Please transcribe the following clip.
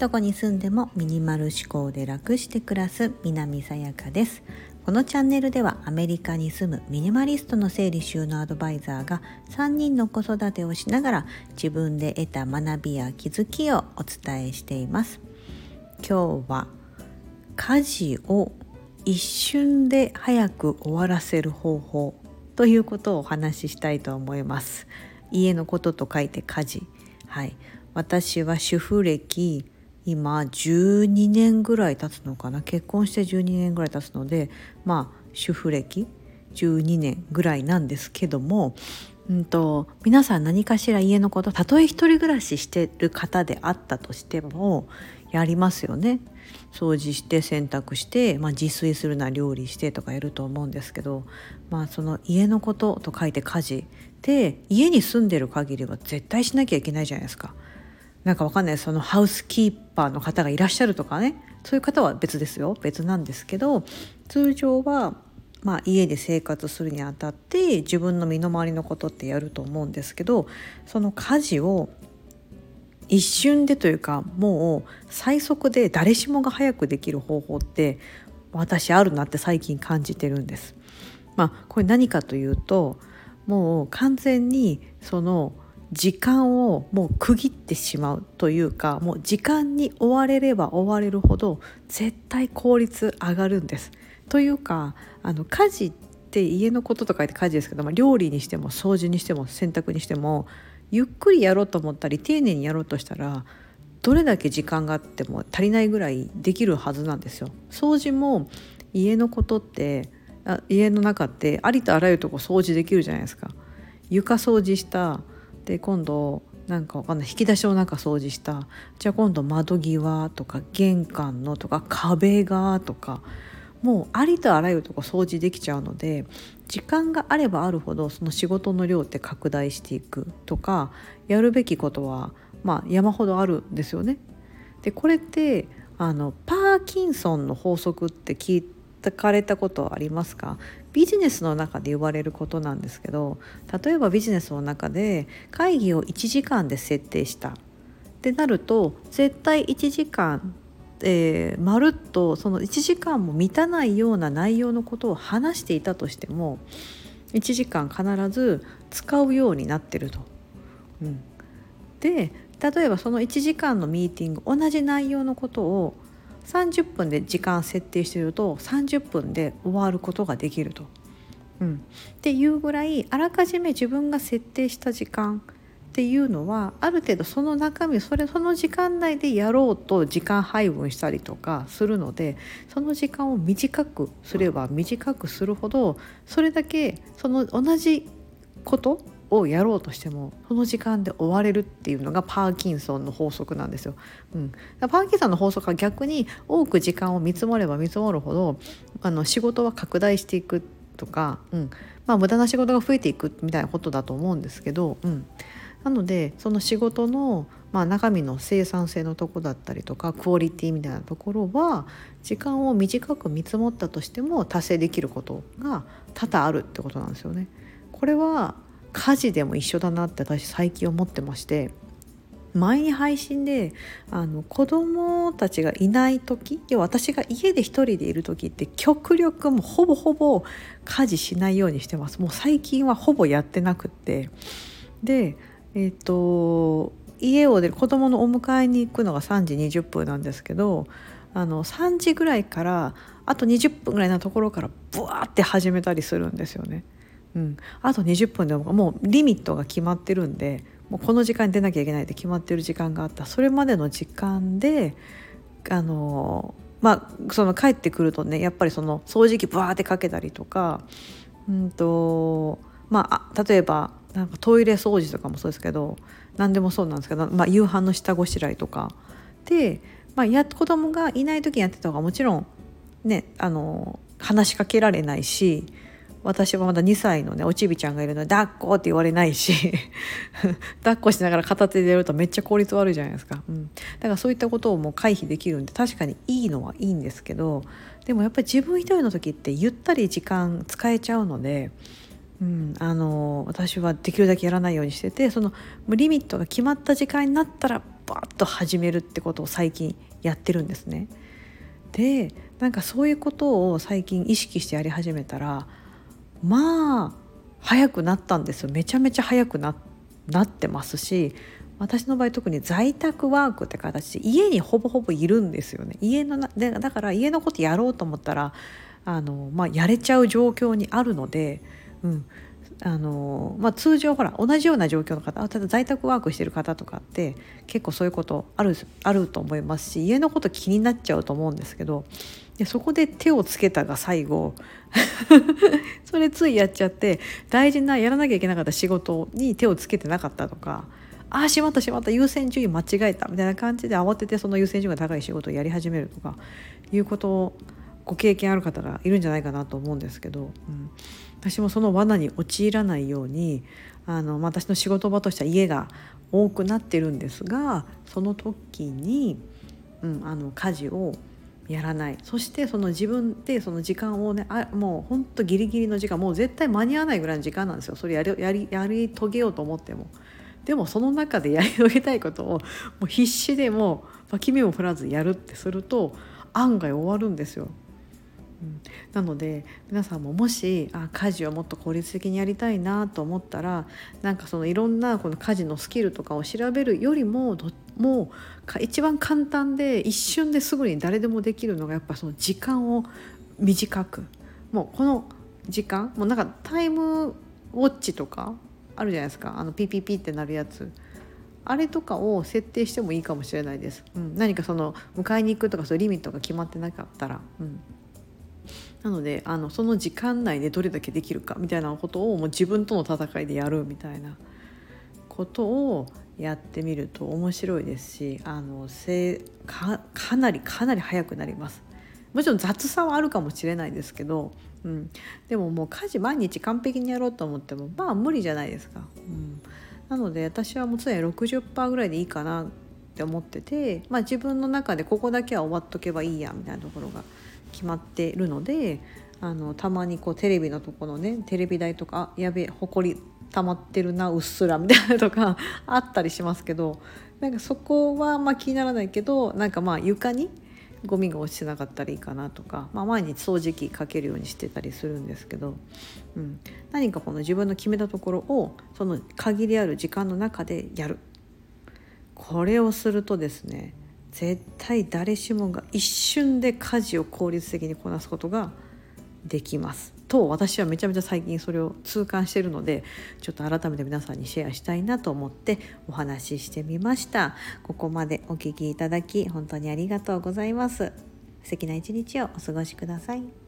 どこに住んでもミニマル思考で楽して暮らす南さやかです。このチャンネルではアメリカに住むミニマリストの整理収納アドバイザーが3人の子育てをしながら自分で得た学びや気づきをお伝えしています。今日は家事を一瞬で早く終わらせる方法ということをお話ししたいと思います。家のことと書いて家事。はい。私は主婦歴今12年ぐらい経つのかな。結婚して12年ぐらい経つのでまあ主婦歴12年ぐらいなんですけども、うんと、皆さん何かしら家のことたとえ一人暮らししてる方であったとしてもやりますよね。掃除して洗濯して、まあ、自炊するな料理してとかやると思うんですけど、まあ、その家のことと書いて家事で家に住んでる限りは絶対しなきゃいけないじゃないですか。なんかわかんないそのハウスキーパーの方がいらっしゃるとかねそういう方は別ですよ別なんですけど通常はまあ、家で生活するにあたって自分の身の回りのことってやると思うんですけどその家事を一瞬でというかもう最速で誰しもが早くできる方法って私あるなって最近感じてるんです。まあ、これ何かというともう完全にその時間をもう区切ってしまうというかもう時間に追われれば追われるほど絶対効率上がるんです。というかあの家事って家のこととか言って家事ですけど、まあ、料理にしても掃除にしても洗濯にしてもゆっくりやろうと思ったり丁寧にやろうとしたらどれだけ時間があっても足りないぐらいできるはずなんですよ。掃除も家のことって家の中ってありとあらゆるとこ掃除できるじゃないですか。床掃除したで今度なんかわかんない引き出しをなんか掃除したじゃあ今度窓際とか玄関のとか壁がとかもうありとあらゆるとこ掃除できちゃうので時間があればあるほどその仕事の量って拡大していくとかやるべきことはまあ山ほどあるんですよね。でこれってあのパーキンソンの法則って聞かれたことありますか？ビジネスの中で言われることなんですけど例えばビジネスの中で会議を1時間で設定したってなると絶対1時間えー、まるっとその1時間も満たないような内容のことを話していたとしても1時間必ず使うようになってると。うん、で例えばその1時間のミーティング同じ内容のことを30分で時間設定してると30分で終わることができると。うん、っていうぐらいあらかじめ自分が設定した時間っていうのはある程度その中身それその時間内でやろうと時間配分したりとかするのでその時間を短くすれば短くするほどそれだけその同じことをやろうとしてもその時間で終われるっていうのがパーキンソンの法則なんですよ。うん、パーキンソンの法則は逆に多く時間を見積もれば見積もるほどあの仕事は拡大していくとか、うん。まあ、無駄な仕事が増えていくみたいなことだと思うんですけど、うん、なのでその仕事の、まあ、中身の生産性のとこだったりとかクオリティみたいなところは時間を短く見積もったとしても達成できることが多々あるってことなんですよね。これは家事でも一緒だなって私最近思ってまして前に配信であの子供たちがいない時要は私が家で一人でいる時って極力もほぼほぼ家事しないようにしてますもう最近はほぼやってなくってでえっ、ー、と家を出る子供のお迎えに行くのが3時20分なんですけどあの3時ぐらいからあと20分ぐらいのところからブワーって始めたりするんですよね。うん、あと20分でもうリミットが決まってるんでもうこの時間に出なきゃいけないって決まってる時間があったそれまでの時間であのまあその帰ってくるとねやっぱりその掃除機ブワーってかけたりとかうんとまあ例えばなんかトイレ掃除とかもそうですけど何でもそうなんですけど、まあ、夕飯の下ごしらえとか。で、まあ、や子供がいない時にやってた方がもちろんねあの話しかけられないし私はまだ2歳のねおちびちゃんがいるので「抱っこ」って言われないし 抱っこしながら片手でやるとめっちゃ効率悪いじゃないですか、うん、だからそういったことをもう回避できるんで確かにいいのはいいんですけどでもやっぱり自分一人の時ってゆったり時間使えちゃうのでうん、あの私はできるだけやらないようにしててそのリミットが決まった時間になったらバッと始めるってことを最近やってるんですね。でなんかそういうことを最近意識してやり始めたらまあ早くなったんですよめちゃめちゃ早くなってますし私の場合特に在宅ワークって形で家にほぼほぼいるんですよね家のでだから家のことやろうと思ったらあの、まあ、やれちゃう状況にあるので、うん。あのまあ、通常ほら同じような状況の方ただ在宅ワークしてる方とかって結構そういうことあるあると思いますし家のこと気になっちゃうと思うんですけどでそこで手をつけたが最後 それついやっちゃって大事なやらなきゃいけなかった仕事に手をつけてなかったとかああしまったしまった優先順位間違えたみたいな感じで慌ててその優先順位が高い仕事をやり始めるとかいうことをご経験ある方がいるんじゃないかなと思うんですけど、うん、私もその罠に陥らないようにあの私の仕事場としては家が多くなってるんですがその時に、うん、あの家事をやらないそしてその自分でその時間をねあもうほんとギリギリの時間もう絶対間に合わないぐらいの時間なんですよそれやりやりやり遂げようと思っても。でもその中でやり遂げたいことをもう必死でも脇目を振らずやるってすると案外終わるんですよ。うん、なので皆さんももしあ家事をもっと効率的にやりたいなと思ったらなんかそのいろんなこの家事のスキルとかを調べるよりももう一番簡単で一瞬ですぐに誰でもできるのがやっぱその時間を短く。もうこの時間もうなんかタイムウォッチとかあるじゃないですか。あのピピピってなるやつ。あれとかを設定してもいいかもしれないです、うん、何かその迎えに行くとかそういうリミットが決まってなかったら、うん、なのであのその時間内でどれだけできるかみたいなことをもう自分との戦いでやるみたいなことをやってみると面白いですしあのせかかなりかなり早くなります。もちろん雑さはあるかもしれないですけど、うん、でももう家事毎日完璧にやろうと思ってもまあ無理じゃないですか。うん、なので私はもう常に60%ぐらいでいいかなって思ってて、まあ、自分の中でここだけは終わっとけばいいやみたいなところが決まってるのであのたまにこうテレビのとこのねテレビ台とかやべえほこり溜まってるなうっすらみたいなとか あったりしますけどなんかそこはま気にならないけどなんかまあ床にゴミが落ちてなかったらいいかなとか、まあ、毎日掃除機かけるようにしてたりするんですけど、うん、何かこの自分の決めたところをその限りある時間の中でやる。これをするとですね絶対誰しもが一瞬で家事を効率的にこなすことができます。と私はめちゃめちゃ最近それを痛感しているのでちょっと改めて皆さんにシェアしたいなと思ってお話ししてみました。ここまでお聴きいただき本当にありがとうございます。素敵な一日をお過ごしください。